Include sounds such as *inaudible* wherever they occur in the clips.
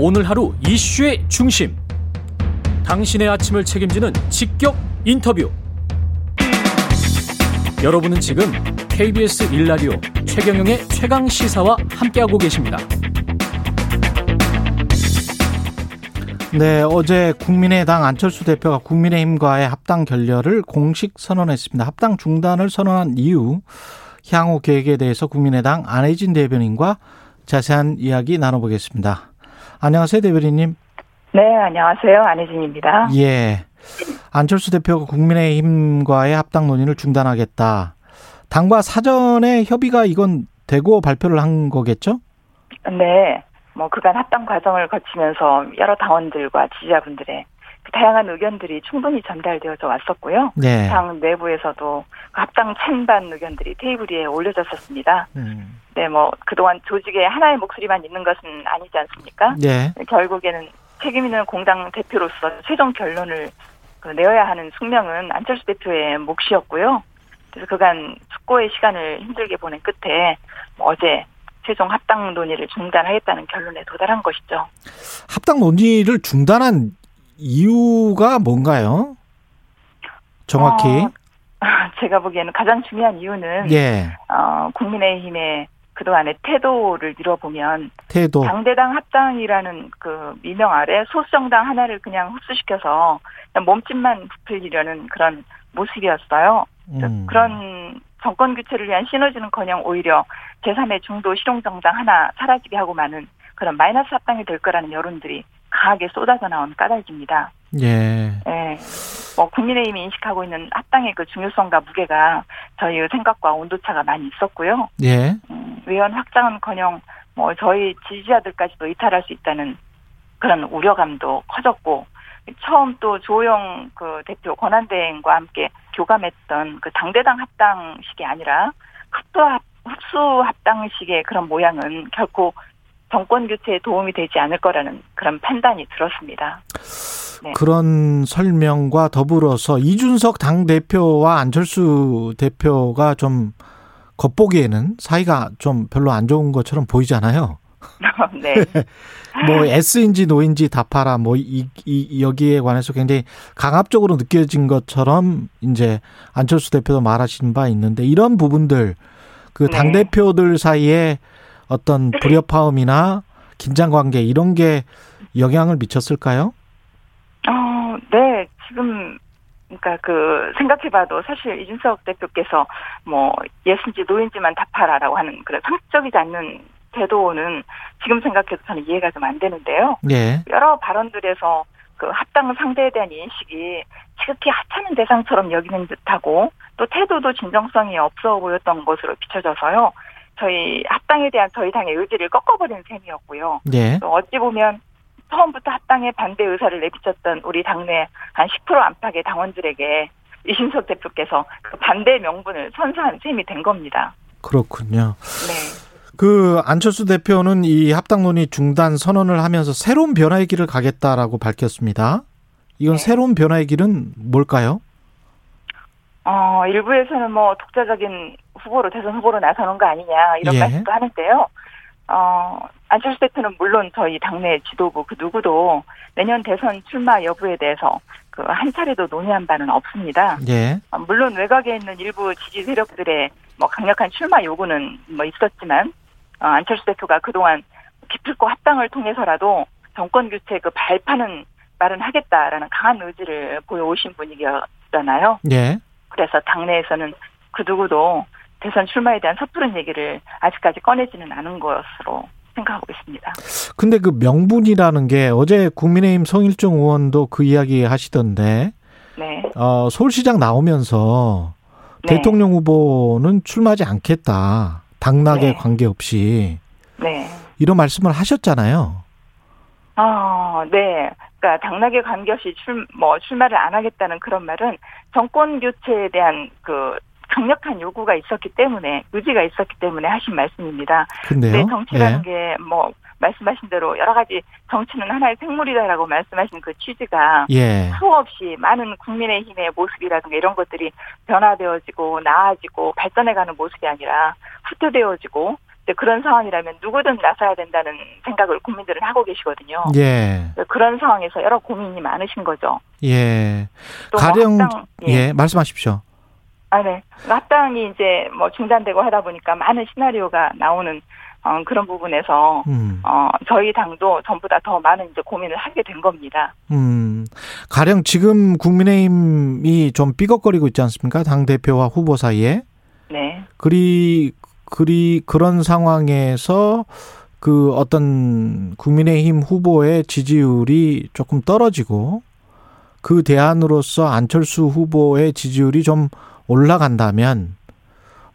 오늘 하루 이슈의 중심. 당신의 아침을 책임지는 직격 인터뷰. 여러분은 지금 KBS 일라디오 최경영의 최강 시사와 함께하고 계십니다. 네, 어제 국민의당 안철수 대표가 국민의힘과의 합당 결렬을 공식 선언했습니다. 합당 중단을 선언한 이유, 향후 계획에 대해서 국민의당 안혜진 대변인과 자세한 이야기 나눠보겠습니다. 안녕하세요, 대변인님. 네, 안녕하세요. 안혜진입니다. 예. 안철수 대표가 국민의힘과의 합당 논의를 중단하겠다. 당과 사전에 협의가 이건 되고 발표를 한 거겠죠? 네. 뭐 그간 합당 과정을 거치면서 여러 당원들과 지지자분들의 그 다양한 의견들이 충분히 전달되어져 왔었고요. 네. 당 내부에서도 그 합당 찬반 의견들이 테이블 위에 올려졌었습니다. 음. 네, 뭐 그동안 조직에 하나의 목소리만 있는 것은 아니지 않습니까? 네. 결국에는 책임 있는 공당 대표로서 최종 결론을 그 내어야 하는 숙명은 안철수 대표의 몫이었고요. 그래서 그간 숙고의 시간을 힘들게 보낸 끝에 뭐 어제 최종 합당 논의를 중단하겠다는 결론에 도달한 것이죠. 합당 논의를 중단한 이유가 뭔가요? 정확히. 어, *laughs* 제가 보기에는 가장 중요한 이유는 예. 어, 국민의힘의 그동안의 태도를 미뤄보면 태도. 당대당 합당이라는 그 미명 아래 소수정당 하나를 그냥 흡수시켜서 그냥 몸집만 부풀리려는 그런 모습이었어요. 음. 그런 정권 교체를 위한 시너지는커녕 오히려 제3의 중도 실용정당 하나 사라지게 하고 마는 그런 마이너스 합당이 될 거라는 여론들이 강하게 쏟아져 나온 까닭입니다. 예. 예. 뭐 국민의힘이 인식하고 있는 합당의 그 중요성과 무게가 저희의 생각과 온도차가 많이 있었고요. 예. 음, 의원 확장은커녕 뭐 저희 지지자들까지도 이탈할 수 있다는 그런 우려감도 커졌고 처음 또 조영 그 대표 권한대행과 함께 교감했던 그 당대당 합당식이 아니라 흡수 합, 흡수 합당식의 그런 모양은 결코 정권 교체에 도움이 되지 않을 거라는 그런 판단이 들었습니다. 네. 그런 설명과 더불어서 이준석 당 대표와 안철수 대표가 좀 겉보기에는 사이가 좀 별로 안 좋은 것처럼 보이잖아요. *laughs* 네. *laughs* 뭐 S인지 노인지 다 팔아 뭐 이, 이 여기에 관해서 굉장히 강압적으로 느껴진 것처럼 이제 안철수 대표도 말하신 바 있는데 이런 부분들 그당 대표들 사이에 어떤 불협화음이나 긴장 관계 이런 게 영향을 미쳤을까요? 어, 네. 지금 그러니까 그 생각해봐도 사실 이준석 대표께서 뭐 yes인지 no인지만 답하라라고 하는 그런 상식적이지 않는 태도는 지금 생각해도 저는 이해가 좀 안 되는데요. 예. 여러 발언들에서 그 합당 상대에 대한 인식이 지극히 하찮은 대상처럼 여기는 듯하고 또 태도도 진정성이 없어 보였던 것으로 비춰져서요. 저희 합당에 대한 저희 당의 의지를 꺾어버린 셈이었고요. 예. 또 어찌 보면 처음부터 합당에 반대 의사를 내비쳤던 우리 당내 한 10% 안팎의 당원들에게 이신석 대표께서 그 반대 명분을 선사한 셈이 된 겁니다. 그렇군요. 네. 그 안철수 대표는 이 합당 논의 중단 선언을 하면서 새로운 변화의 길을 가겠다라고 밝혔습니다. 이건 네. 새로운 변화의 길은 뭘까요? 어, 일부에서는 뭐 독자적인 후보로 대선 후보로 나서는 거 아니냐 이런 예. 말씀도 하는데요. 어, 안철수 대표는 물론 저희 당내 지도부 그 누구도 내년 대선 출마 여부에 대해서 그 한 차례도 논의한 바는 없습니다. 예. 어, 물론 외곽에 있는 일부 지지 세력들의 뭐 강력한 출마 요구는 뭐 있었지만 어, 안철수 대표가 그동안 기필코 합당을 통해서라도 정권 교체 그 발판은 마련하겠다라는 강한 의지를 보여오신 분위기였잖아요. 예. 그래서 당내에서는 그 누구도 대선 출마에 대한 섣부른 얘기를 아직까지 꺼내지는 않은 것으로 생각하고 있습니다. 근데 그 명분이라는 게 어제 국민의힘 성일종 의원도 그 이야기 하시던데 네. 어, 서울시장 나오면서 네. 대통령 후보는 출마하지 않겠다. 당락에 네. 관계없이 네. 이런 말씀을 하셨잖아요. 아, 네. 그러니까 당락에 관계없이 출, 뭐 출마를 안 하겠다는 그런 말은 정권 교체에 대한 그 강력한 요구가 있었기 때문에 의지가 있었기 때문에 하신 말씀입니다. 근데요. 네, 정치라는 예. 게뭐 말씀하신 대로 여러 가지 정치는 하나의 생물이다라고 말씀하신 그 취지가 예. 수없이 많은 국민의힘의 모습이라든가 이런 것들이 변화되어지고 나아지고 발전해가는 모습이 아니라 후퇴되어지고 이제 그런 상황이라면 누구든 나서야 된다는 생각을 국민들은 하고 계시거든요. 예. 그런 상황에서 여러 고민이 많으신 거죠. 예. 또 가령 뭐 합당, 예. 말씀하십시오. 아, 네. 합당이 이제 뭐 중단되고 하다 보니까 많은 시나리오가 나오는 어, 그런 부분에서 음. 어, 저희 당도 전보다 더 많은 이제 고민을 하게 된 겁니다. 음. 가령 지금 국민의힘이 좀 삐걱거리고 있지 않습니까? 당 대표와 후보 사이에. 네. 그리 그리 그런 상황에서 그 어떤 국민의힘 후보의 지지율이 조금 떨어지고 그 대안으로서 안철수 후보의 지지율이 좀 올라간다면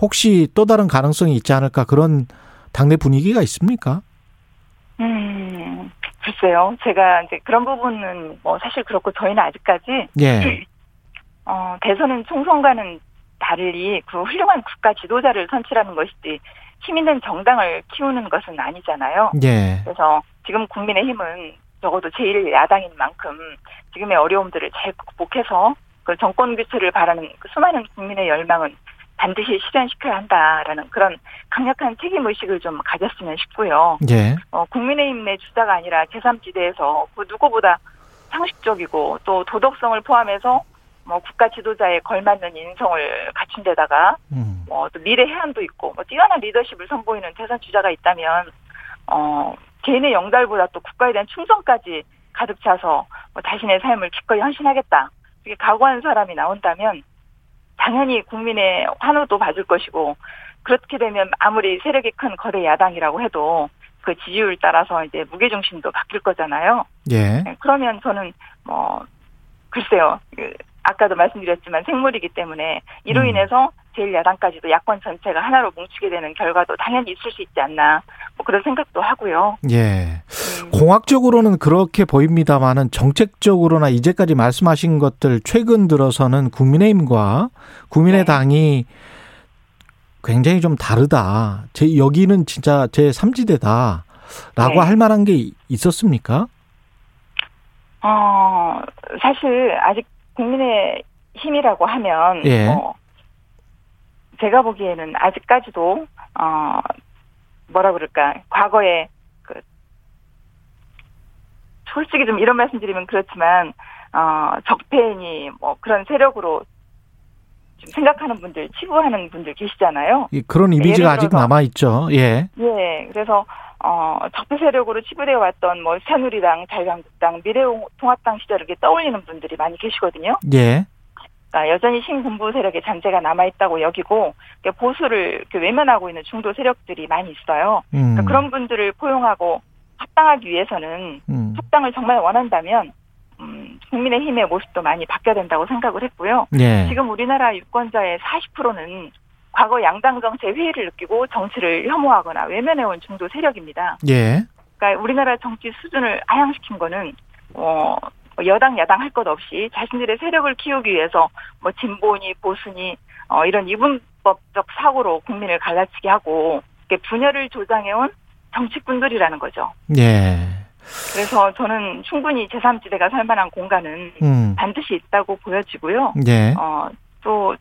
혹시 또 다른 가능성이 있지 않을까 그런 당내 분위기가 있습니까? 음, 글쎄요. 제가 이제 그런 부분은 뭐 사실 그렇고 저희는 아직까지 예. *laughs* 어, 대선은 총선과는 달리 그 훌륭한 국가 지도자를 선출하는 것이지 힘 있는 정당을 키우는 것은 아니잖아요. 예. 그래서 지금 국민의힘은 적어도 제1 야당인 만큼 지금의 어려움들을 잘 극복해서 그 정권 교체를 바라는 그 수많은 국민의 열망은 반드시 실현시켜야 한다라는 그런 강력한 책임 의식을 좀 가졌으면 싶고요. 예. 어, 국민의힘 내 주자가 아니라 제3지대에서 그 누구보다 상식적이고 또 도덕성을 포함해서 뭐 국가 지도자에 걸맞는 인성을 갖춘 데다가 음. 뭐또 미래 해안도 있고 뭐 뛰어난 리더십을 선보이는 대선 주자가 있다면 어 개인의 영달보다 또 국가에 대한 충성까지 가득 차서 뭐 자신의 삶을 기꺼이 헌신하겠다 이렇게 각오한 사람이 나온다면 당연히 국민의 환호도 받을 것이고 그렇게 되면 아무리 세력이 큰 거대 야당이라고 해도 그 지지율 따라서 이제 무게 중심도 바뀔 거잖아요. 예. 네, 그러면 저는 뭐 글쎄요. 그 아까도 말씀드렸지만 생물이기 때문에 이로 음. 인해서 제1야당까지도 야권 전체가 하나로 뭉치게 되는 결과도 당연히 있을 수 있지 않나 뭐 그런 생각도 하고요. 예. 음, 공학적으로는 그렇게 보입니다만은 정책적으로나 이제까지 말씀하신 것들 최근 들어서는 국민의힘과 국민의당이 굉장히 좀 다르다. 제 여기는 진짜 제 3지대다라고 네. 할 만한 게 있었습니까? 어 사실 아직 국민의 힘이라고 하면 예. 뭐 제가 보기에는 아직까지도 어 뭐라 그럴까 과거에 그 솔직히 좀 이런 말씀드리면 그렇지만 어 적폐니 뭐 그런 세력으로 좀 생각하는 분들 치부하는 분들 계시잖아요. 이- 그런 이미지가 아직 남아 있죠. 예. 예, 그래서 어 적폐 세력으로 치부되어 왔던 뭐 새누리당, 자유한국당, 미래통합당 시절을 떠올리는 분들이 많이 계시거든요. 예. 그러니까 여전히 신군부 세력의 잔재가 남아 있다고 여기고 이렇게 보수를 외면하고 있는 중도 세력들이 많이 있어요. 음. 그러니까 그런 분들을 포용하고 합당하기 위해서는 음. 합당을 정말 원한다면 음, 국민의힘의 모습도 많이 바뀌어야 된다고 생각을 했고요. 예. 지금 우리나라 유권자의 40%는 과거 양당 정체 회의를 느끼고 정치를 혐오하거나 외면해온 중도 세력입니다. 예. 그러니까 우리나라 정치 수준을 하향시킨 거는 어 여당 야당 할 것 없이 자신들의 세력을 키우기 위해서 뭐 진보니 보수니 어 이런 이분법적 사고로 국민을 갈라치게 하고 분열을 조장해온 정치꾼들이라는 거죠. 예. 그래서 저는 충분히 제3지대가 살 만한 공간은 음. 반드시 있다고 보여지고요. 예. 어, 또,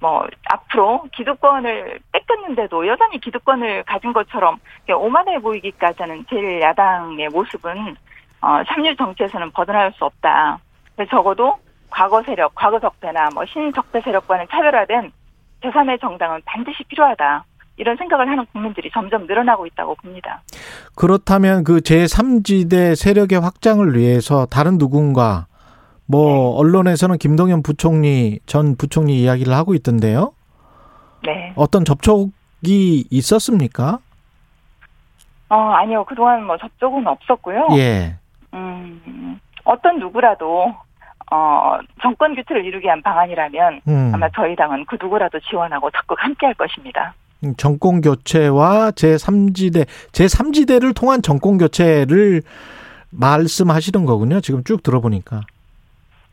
뭐, 앞으로 기득권을 뺏겼는데도 여전히 기득권을 가진 것처럼 오만해 보이기까지 하는 제일 야당의 모습은, 어, 참유 정치에서는 벗어날 수 없다. 그래서 적어도 과거 세력, 과거 적폐나 뭐 신적폐 세력과는 차별화된 제3의 정당은 반드시 필요하다. 이런 생각을 하는 국민들이 점점 늘어나고 있다고 봅니다. 그렇다면 그 제3지대 세력의 확장을 위해서 다른 누군가 뭐 언론에서는 김동연 부총리 전 부총리 이야기를 하고 있던데요. 네. 어떤 접촉이 있었습니까? 어, 아니요. 그동안 뭐 접촉은 없었고요. 예. 음, 어떤 누구라도 어, 정권 교체를 이루기 위한 방안이라면 음. 아마 저희 당은 그 누구라도 지원하고 적극 함께할 것입니다. 정권 교체와 제3지대 제3지대를 통한 정권 교체를 말씀하시는 거군요. 지금 쭉 들어보니까.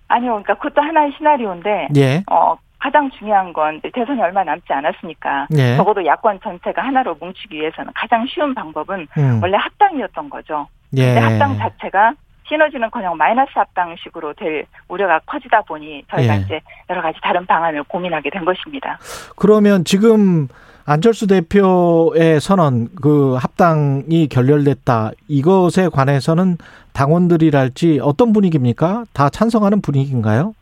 아니요, 그러니까 그것도 하나의 시나리오인데 예. 어, 가장 중요한 건 대선이 얼마 남지 않았으니까 예. 적어도 야권 전체가 하나로 뭉치기 위해서는 가장 쉬운 방법은 음. 원래 합당이었던 거죠. 예. 근데 합당 자체가 시너지는커녕 마이너스 합당식으로 될 우려가 커지다 보니 저희가 예. 이제 여러 가지 다른 방안을 고민하게 된 것입니다. 그러면 지금 안철수 대표의 선언, 그 합당이 결렬됐다. 이것에 관해서는 당원들이랄지 어떤 분위기입니까? 다 찬성하는 분위기인가요?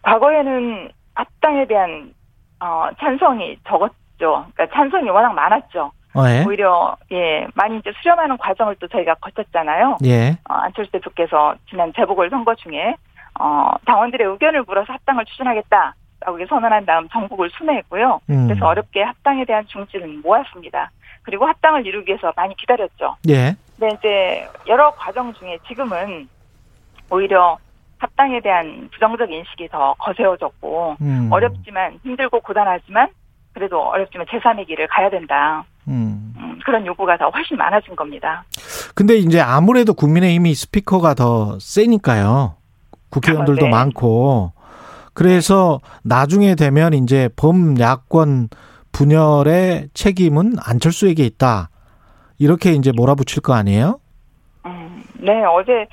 과거에는 합당에 대한 어, 찬성이 적었죠. 그러니까 찬성이 워낙 많았죠. 어, 예. 오히려 예 많이 이제 수렴하는 과정을 또 저희가 거쳤잖아요. 예. 어, 안철수 대표께서 지난 재보궐 선거 중에 어, 당원들의 의견을 물어서 합당을 추진하겠다 라고 이렇게 선언한 다음 전국을 순회했고요. 음. 그래서 어렵게 합당에 대한 중지를 모았습니다. 그리고 합당을 이루기 위해서 많이 기다렸죠. 예. 근데 이제 여러 과정 중에 지금은 오히려 합당에 대한 부정적 인식이 더 거세어졌고 음. 어렵지만 힘들고 고단하지만 그래도 어렵지만 제3의 길을 가야 된다. 음. 음, 그런 요구가 더 훨씬 많아진 겁니다. 근데 이제 아무래도 국민의힘이 스피커가 더 세니까요. 국회의원들도 아, 네. 많고. 그래서 나중에 되면 이제 범야권 분열의 책임은 안철수에게 있다. 이렇게 이제 몰아붙일 거 아니에요? 음, 네, 어제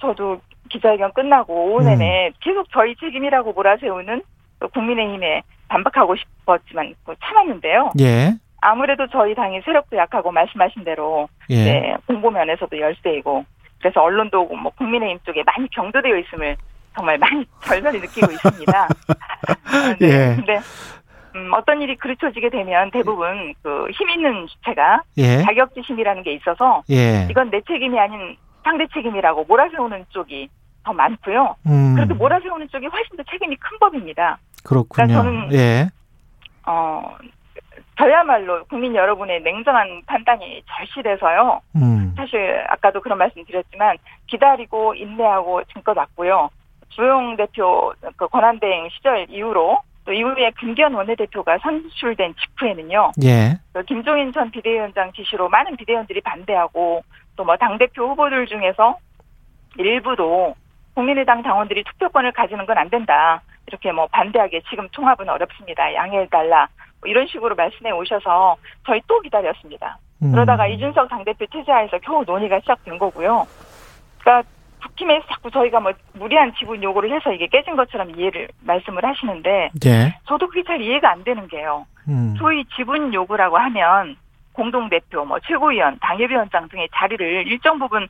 저도 기자회견 끝나고 오후 내내 계속 저희 책임이라고 몰아세우는 또 국민의힘에 반박하고 싶었지만 그 참았는데요. 예. 아무래도 저희 당이 세력도 약하고 말씀하신 대로 예. 네, 공보 면에서도 열세이고 그래서 언론도 뭐 국민의힘 쪽에 많이 경도되어 있음을 정말 많이 *laughs* 절절히 느끼고 있습니다. *laughs* 네, 예. 근데 음, 어떤 일이 그르쳐지게 되면 대부분 그 힘 있는 주체가 예. 자격지심이라는 게 있어서 예. 이건 내 책임이 아닌 상대 책임이라고 몰아세우는 쪽이 더 많고요. 음. 그렇게 몰아세우는 쪽이 훨씬 더 책임이 큰 법입니다. 그렇군요. 그러니까 저는- 예. 어, 저야말로 국민 여러분의 냉정한 판단이 절실해서요. 음. 사실 아까도 그런 말씀 드렸지만 기다리고 인내하고 증거 났고요. 주용 대표 그 권한대행 시절 이후로 또 이후에 김기현 원내대표가 선출된 직후에는요. 예. 그 김종인 전 비대위원장 지시로 많은 비대위원들이 반대하고 또 뭐 당대표 후보들 중에서 일부도 국민의당 당원들이 투표권을 가지는 건 안 된다. 이렇게 뭐 반대하게 지금 통합은 어렵습니다. 양해해달라. 뭐 이런 식으로 말씀해 오셔서 저희 또 기다렸습니다. 음. 그러다가 이준석 당대표 퇴재하에서 겨우 논의가 시작된 거고요. 그러니까 국힘에서 자꾸 저희가 뭐 무리한 지분 요구를 해서 이게 깨진 것처럼 이해를 말씀을 하시는데 예. 저도 그게 잘 이해가 안 되는 게요. 음. 소위 지분 요구라고 하면 공동대표, 뭐 최고위원, 당협위원장 등의 자리를 일정 부분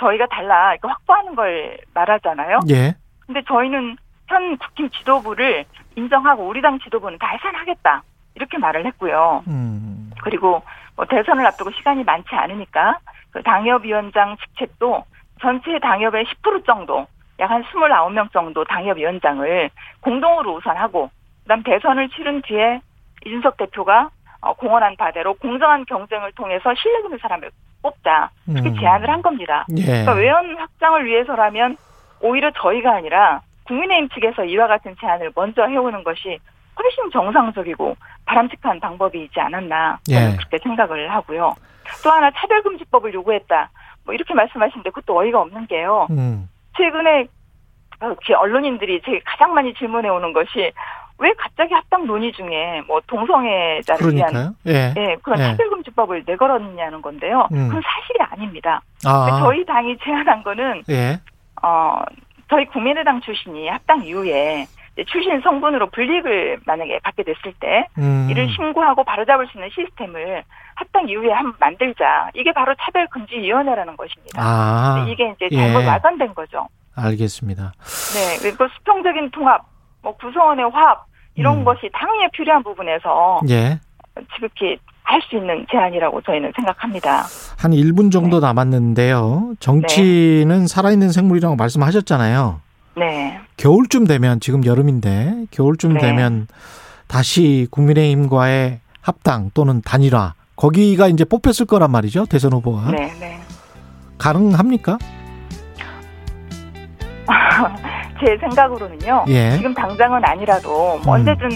저희가 달라 이렇게 확보하는 걸 말하잖아요. 예. 근데 저희는 현 국힘 지도부를 인정하고 우리 당 지도부는 다 해산하겠다 이렇게 말을 했고요. 음. 그리고 뭐 대선을 앞두고 시간이 많지 않으니까 그 당협위원장 직책도 전체 당협의 10% 정도, 약 한 29명 정도 당협위원장을 공동으로 우선하고 그다음 대선을 치른 뒤에 이준석 대표가 어, 공언한 바대로 공정한 경쟁을 통해서 실력 있는 사람을 뽑자 이렇게 음. 제안을 한 겁니다. 예. 그러니까 외연 확장을 위해서라면 오히려 저희가 아니라 국민의힘 측에서 이와 같은 제안을 먼저 해오는 것이 훨씬 정상적이고 바람직한 방법이지 않았나 예. 그렇게 생각을 하고요. 또 하나 차별금지법을 요구했다. 뭐 이렇게 말씀하시는데 그것도 어이가 없는 게요. 음. 최근에 언론인들이 제일 가장 많이 질문해 오는 것이 왜 갑자기 합당 논의 중에 뭐 동성애자를 위한. 예. 예, 그런 예. 차별금지법을 내걸었냐는 건데요. 음. 그건 사실이 아닙니다. 아. 저희 당이 제안한 거는 예. 어, 저희 국민의당 출신이 합당 이후에 출신 성분으로 불이익을 만약에 받게 됐을 때 음. 이를 신고하고 바로잡을 수 있는 시스템을 합당 이후에 한번 만들자. 이게 바로 차별금지위원회라는 것입니다. 아. 이게 이제 예. 잘못 마련된 거죠. 알겠습니다. 네, 그리고 수평적인 통합, 뭐 구성원의 화합 이런 음. 것이 당연히 필요한 부분에서 예. 지극히 할수 있는 제안이라고 저희는 생각합니다. 한 1분 정도 남았는데요. 정치는 살아있는 생물이라고 말씀하셨잖아요. 네, 겨울쯤 되면 지금 여름인데 겨울쯤 네. 되면 다시 국민의힘과의 합당 또는 단일화 거기가 이제 뽑혔을 거란 말이죠. 대선 후보가. 네, 네. 가능합니까? *laughs* 제 생각으로는요. 예. 지금 당장은 아니라도 뭐 음. 언제든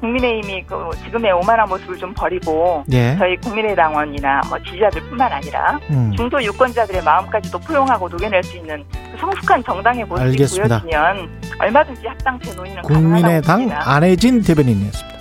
국민의힘이 그 지금의 오만한 모습을 좀 버리고 예. 저희 국민의당원이나 뭐 지지자들뿐만 아니라 음. 중도 유권자들의 마음까지도 포용하고 녹여낼 수 있는 그 성숙한 정당의 모습이 알겠습니다. 보여지면 얼마든지 합당체 논의는 국민의당. 안혜진 대변인이었습니다.